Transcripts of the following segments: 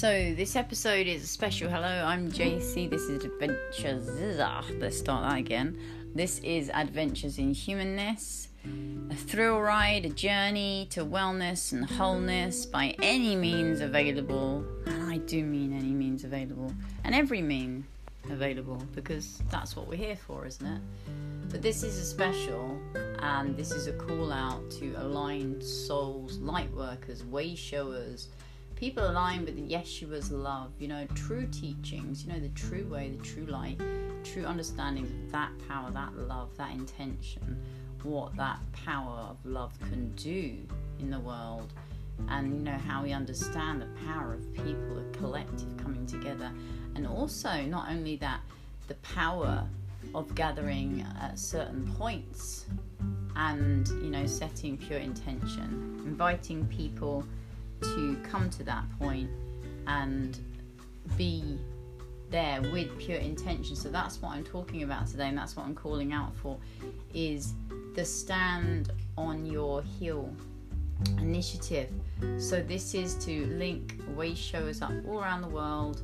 So this episode is a special. Hello, I'm JC. This is Adventures. Ah, let's start that again. This is Adventures in Humanness, a thrill ride, a journey to wellness and wholeness by any means available. And I do mean any means available, and every mean available because that's what we're here for, isn't it? But this is a special, and this is a call out to aligned souls, light workers, way showers people aligned with Yeshua's love, you know, true teachings, you know, the true way, the true light, true understanding of that power, that love, that intention, what that power of love can do in the world, and you know, how we understand the power of people, the collective coming together, and also not only that, the power of gathering at certain points and you know setting pure intention inviting people to come to that point and be there with pure intention. So that's what I'm talking about today, and that's what I'm calling out for is the stand on your hill initiative. So this is to link way showers up all around the world,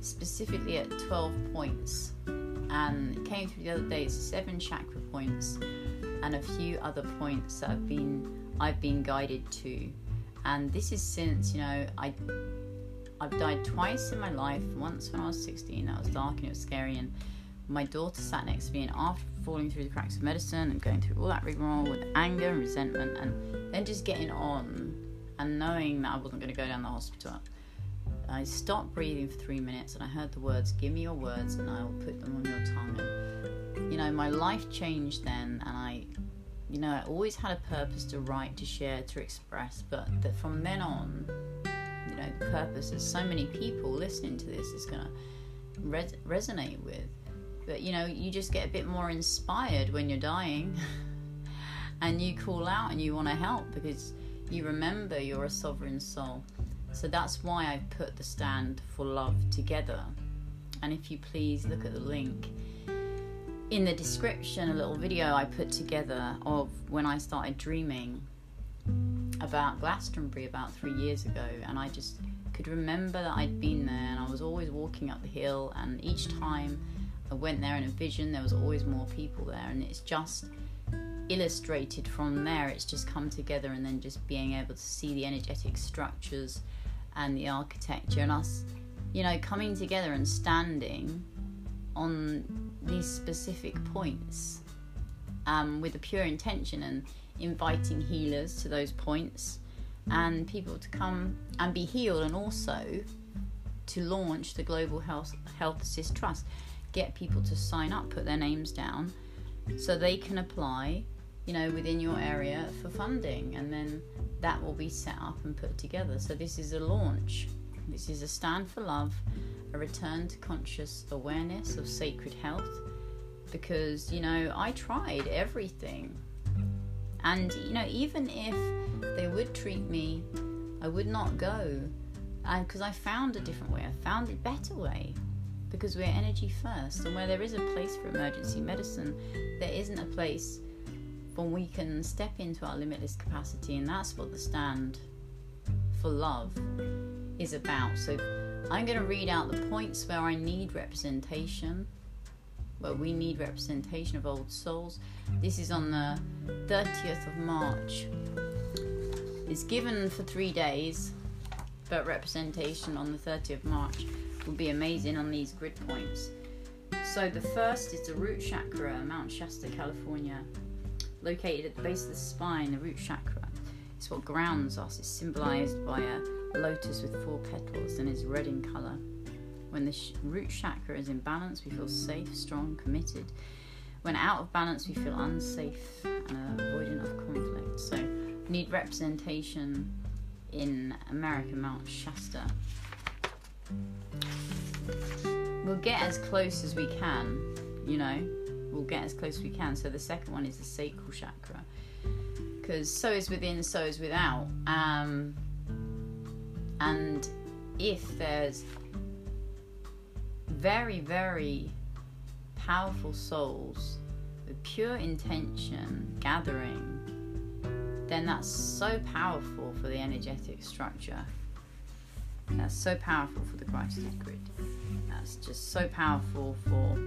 specifically at 12 points. And it came through the other day, it's seven chakra points and a few other points that have been I've been guided to and this is since you know I I've died twice in my life. Once when I was 16, that was dark and it was scary, and my daughter sat next to me, and after falling through the cracks of medicine and going through all that rigmarole with anger and resentment, and then just getting on and knowing that I wasn't going to go down the hospital. I stopped breathing for three minutes and I heard the words, Give me your words and I will put them on your tongue. And, you know, my life changed then and I you know, I always had a purpose to write, to share, to express, but that from then on, you know, the purpose is so many people listening to this is going to res- resonate with. But, you know, you just get a bit more inspired when you're dying and you call out and you want to help because you remember you're a sovereign soul. So that's why I've put the stand for love together. And if you please look at the link in the description a little video I put together of when I started dreaming about Glastonbury about three years ago, and I just could remember that I'd been there and I was always walking up the hill, and each time I went there in a vision, there was always more people there, and it's just illustrated from there. It's just come together, and then just being able to see the energetic structures and the architecture, and us, you know, coming together and standing on these specific points um, with a pure intention and inviting healers to those points and people to come and be healed and also to launch the Global Health, Health Assist Trust. Get people to sign up, put their names down so they can apply, you know, within your area for funding and then that will be set up and put together. So this is a launch. This is a stand for love a return to conscious awareness of sacred health because, you know, I tried everything. And, you know, even if they would treat me, I would not go because I found a different way. I found a better way because we're energy first. And where there is a place for emergency medicine, there isn't a place when we can step into our limitless capacity. And that's what the stand for love is about. So I'm going to read out the points where I need representation, where we need representation of old souls. This is on the 30th of March. It's given for three days, but representation on the 30th of March will be amazing on these grid points. So the first is the root chakra, Mount Shasta, California, located at the base of the spine, the root chakra. It's what grounds us. It's symbolized by a lotus with four petals and is red in colour. When the sh- root chakra is in balance, we feel safe, strong, committed. When out of balance, we feel unsafe and avoidant of conflict. So, need representation in American Mount Shasta. We'll get as close as we can, you know, we'll get as close as we can. So, the second one is the sacral chakra. Because so is within, so is without. Um, and if there's very, very powerful souls with pure intention gathering, then that's so powerful for the energetic structure. That's so powerful for the Christ grid. That's just so powerful for,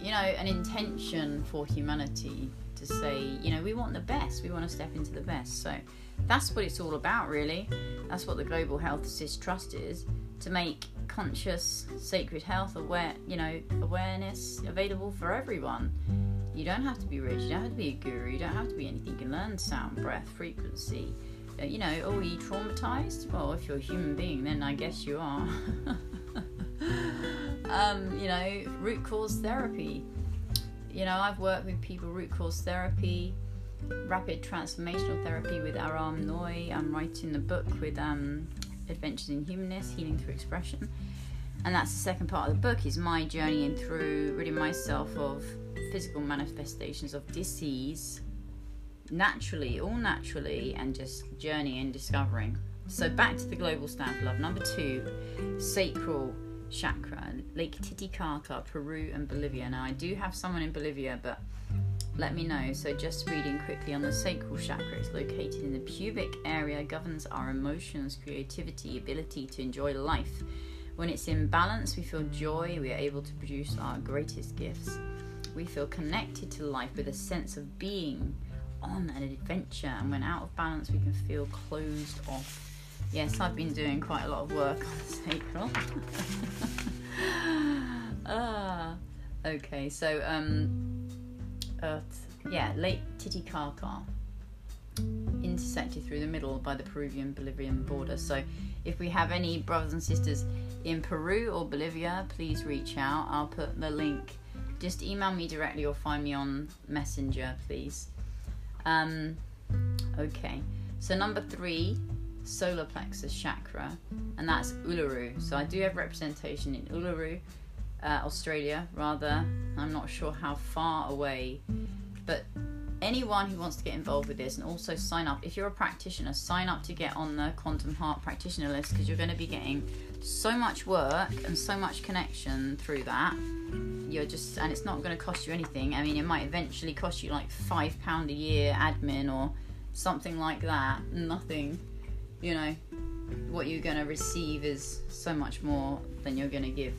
you know, an intention for humanity to say, you know, we want the best. We want to step into the best. So that's what it's all about, really. That's what the Global Health Assist Trust is to make conscious sacred health aware, you know, awareness available for everyone. You don't have to be rich. You don't have to be a guru. You don't have to be anything. You can learn sound, breath, frequency. Uh, you know, are you traumatized? Well, if you're a human being, then I guess you are. um, you know, root cause therapy. You know, I've worked with people root cause therapy, rapid transformational therapy with Aram Noy. I'm writing the book with um, Adventures in Humanness, Healing Through Expression. And that's the second part of the book is my journeying through ridding myself of physical manifestations of disease naturally, all naturally, and just journeying, discovering. So back to the global for love. Number two, sacral chakra, Lake Titicaca, Peru and Bolivia. Now I do have someone in Bolivia, but let me know. So just reading quickly on the sacral chakra, it's located in the pubic area, governs our emotions, creativity, ability to enjoy life. When it's in balance, we feel joy, we are able to produce our greatest gifts. We feel connected to life with a sense of being on an adventure, and when out of balance, we can feel closed off. Yes, I've been doing quite a lot of work on sacral. ah, okay, so um, Earth, yeah, Lake Titicaca intersected through the middle by the Peruvian Bolivian border. So, if we have any brothers and sisters in Peru or Bolivia, please reach out. I'll put the link. Just email me directly or find me on Messenger, please. Um, okay, so number three, solar plexus chakra, and that's Uluru. So I do have representation in Uluru, uh, Australia, rather. I'm not sure how far away, but anyone who wants to get involved with this and also sign up if you're a practitioner sign up to get on the quantum heart practitioner list because you're going to be getting so much work and so much connection through that you're just and it's not going to cost you anything i mean it might eventually cost you like five pound a year admin or something like that nothing you know what you're going to receive is so much more than you're going to give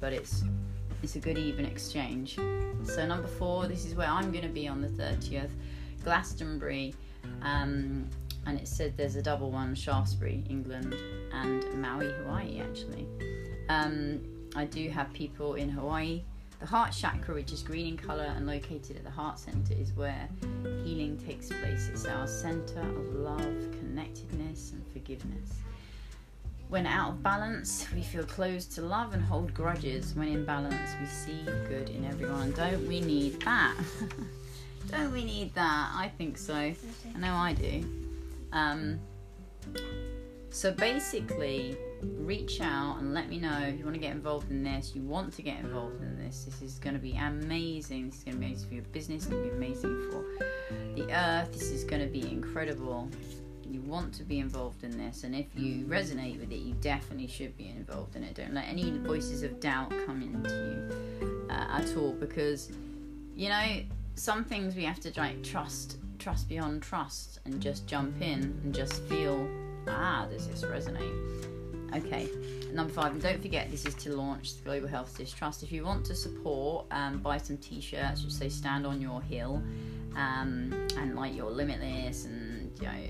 but it's it's a good even exchange. So number four this is where i'm going to be on the 30th glastonbury. Um, and it said there's a double one shaftesbury england and maui hawaii actually. Um, I do have people in Hawaii. The heart chakra, which is green in color and located at the heart center, is where healing takes place. It's our center of love, connectedness, and forgiveness. When out of balance, we feel closed to love and hold grudges. When in balance, we see good in everyone. Don't we need that? Don't we need that? I think so. I know I do. Um, so basically, reach out and let me know if you want to get involved in this. You want to get involved in this. This is going to be amazing. This is going to be amazing for your business. It's going to be amazing for the earth. This is going to be incredible. You want to be involved in this, and if you resonate with it, you definitely should be involved in it. Don't let any voices of doubt come into you uh, at all, because you know some things we have to like trust, trust beyond trust, and just jump in and just feel ah, does this resonate? Okay, number five, and don't forget this is to launch the Global Health Assist Trust. If you want to support, um, buy some t shirts which say Stand on Your Hill um, and like You're Limitless and, you know,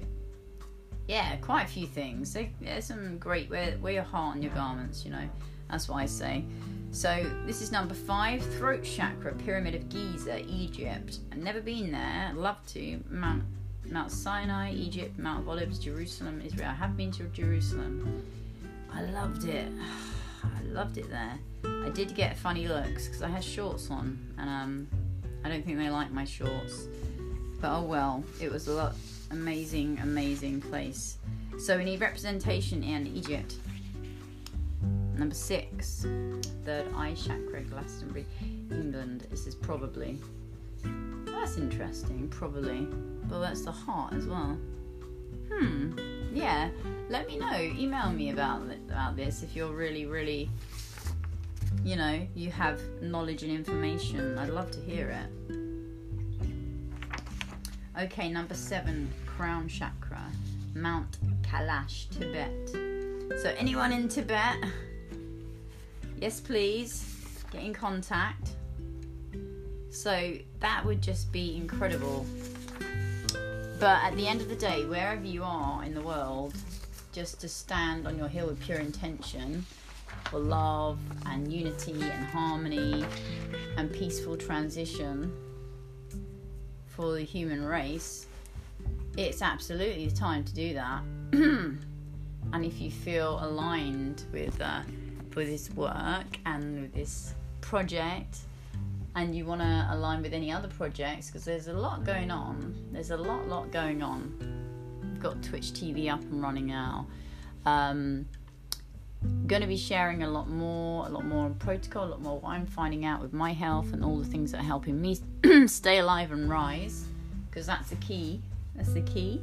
yeah, quite a few things. There's some great, wear, wear your heart on your garments, you know, that's what I say. So this is number five, throat chakra, Pyramid of Giza, Egypt. I've never been there. I'd love to. Mount Mount Sinai, Egypt, Mount of Olives, Jerusalem, Israel. I have been to Jerusalem. I loved it. I loved it there. I did get funny looks because I had shorts on, and um, I don't think they like my shorts. But oh well, it was a lot amazing, amazing place. So we need representation in Egypt. Number six, third eye chakra, Glastonbury, England. This is probably. That's interesting, probably. But that's the heart as well. Hmm. Yeah. Let me know. Email me about about this if you're really, really, you know, you have knowledge and information. I'd love to hear it. Okay, number seven, crown chakra, Mount Kailash, Tibet. So, anyone in Tibet, yes, please get in contact. So, that would just be incredible. But at the end of the day, wherever you are in the world, just to stand on your hill with pure intention for love and unity and harmony and peaceful transition for the human race, it's absolutely the time to do that. and if you feel aligned with uh, with this work and with this project, and you want to align with any other projects, because there's a lot going on. There's a lot, lot going on. We've got Twitch TV up and running now. Um, going to be sharing a lot more, a lot more on protocol, a lot more what I'm finding out with my health and all the things that are helping me stay alive and rise, because that's the key. That's the key.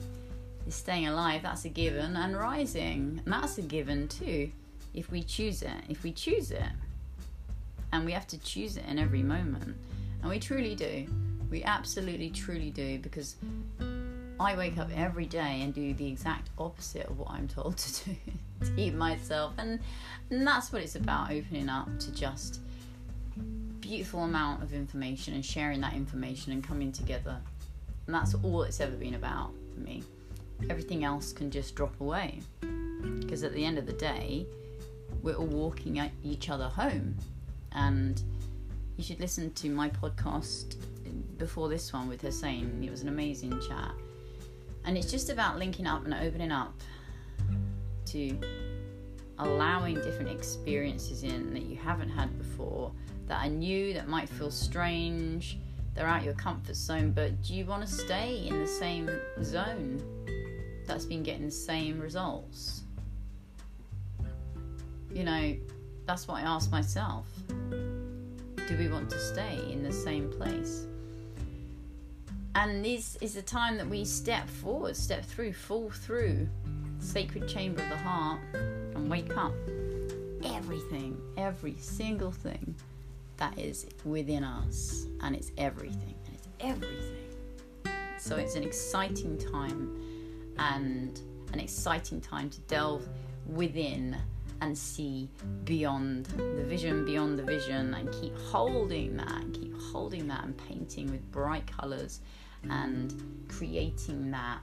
Is staying alive. That's a given, and rising, and that's a given too. If we choose it, if we choose it, and we have to choose it in every moment, and we truly do. We absolutely, truly do, because I wake up every day and do the exact opposite of what I'm told to do to keep myself, and, and that's what it's about opening up to just beautiful amount of information and sharing that information and coming together. And that's all it's ever been about for me. Everything else can just drop away. Because at the end of the day, we're all walking each other home. And you should listen to my podcast before this one with Hussein. It was an amazing chat. And it's just about linking up and opening up to allowing different experiences in that you haven't had before, that are new, that might feel strange, they're out your comfort zone, but do you want to stay in the same zone that's been getting the same results? You know, that's what I ask myself. Do we want to stay in the same place? And this is the time that we step forward, step through, fall through the sacred chamber of the heart and wake up. Everything, every single thing that is within us, and it's everything, and it's everything. So it's an exciting time and an exciting time to delve within and see beyond the vision, beyond the vision, and keep holding that, and keep holding that, and painting with bright colors and creating that,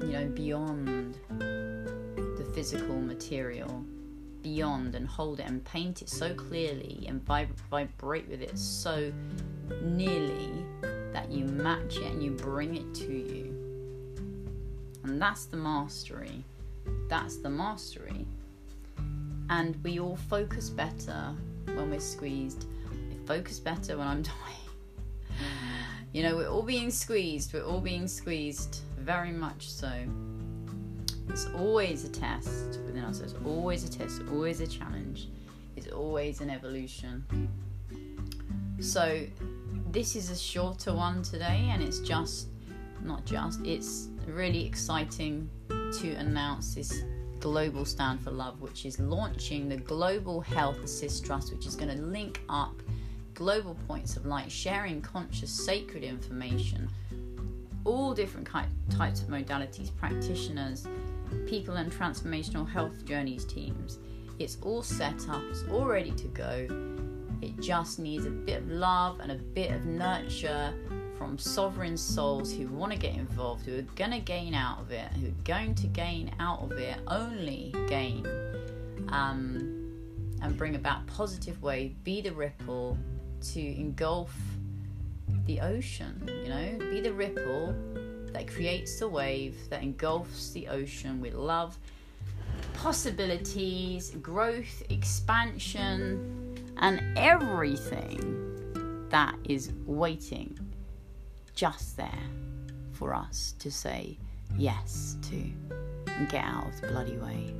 you know, beyond the physical material, beyond and hold it and paint it so clearly and vib- vibrate with it so nearly that you match it and you bring it to you. And that's the mastery. That's the mastery. And we all focus better when we're squeezed. We focus better when I'm dying. You know, we're all being squeezed. We're all being squeezed, very much so. It's always a test within us. It's always a test, always a challenge. It's always an evolution. So, this is a shorter one today, and it's just, not just, it's really exciting to announce this global stand for love, which is launching the Global Health Assist Trust, which is going to link up global points of light, sharing conscious, sacred information, all different types of modalities, practitioners, people and transformational health journeys teams. It's all set up, it's all ready to go. It just needs a bit of love and a bit of nurture from sovereign souls who want to get involved, who are going to gain out of it, who are going to gain out of it, only gain, um, and bring about positive wave, be the ripple to engulf the ocean, you know, be the ripple that creates the wave that engulfs the ocean with love, possibilities, growth, expansion, and everything that is waiting just there for us to say yes to and get out of the bloody way.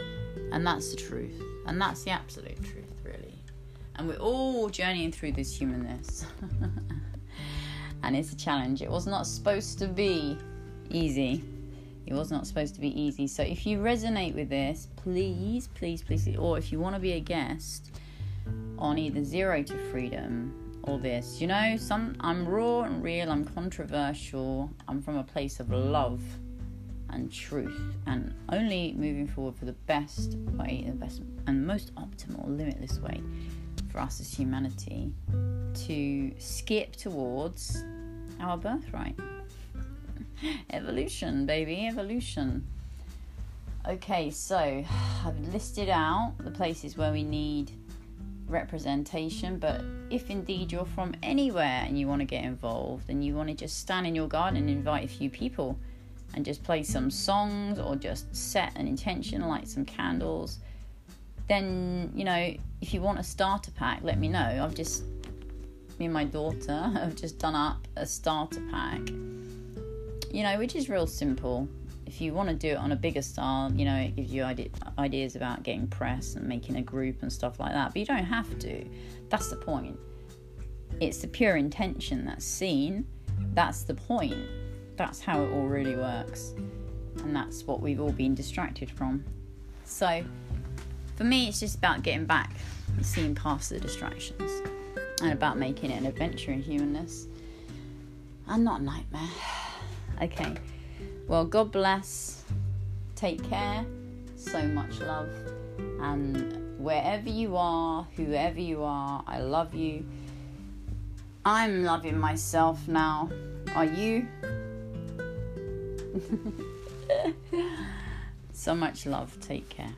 And that's the truth. And that's the absolute truth, really. And we're all journeying through this humanness. and it's a challenge. It was not supposed to be easy. It was not supposed to be easy. So if you resonate with this, please, please, please, or if you want to be a guest on either Zero to Freedom all this. You know, some I'm raw and real, I'm controversial, I'm from a place of love. and truth, and only moving forward for the best way, the best and most optimal, limitless way for us as humanity to skip towards our birthright. evolution, baby, evolution. Okay, so I've listed out the places where we need representation, but if indeed you're from anywhere and you want to get involved and you want to just stand in your garden and invite a few people and just play some songs or just set an intention, light some candles, then you know, if you want a starter pack, let me know. I've just me and my daughter have just done up a starter pack. You know, which is real simple. If you want to do it on a bigger style, you know, it gives you idea, ideas about getting press and making a group and stuff like that. But you don't have to. That's the point. It's the pure intention that's seen. That's the point. That's how it all really works. And that's what we've all been distracted from. So, for me, it's just about getting back and seeing past the distractions and about making it an adventure in humanness and not a nightmare. Okay, well, God bless. Take care. So much love. And wherever you are, whoever you are, I love you. I'm loving myself now. Are you? so much love. Take care.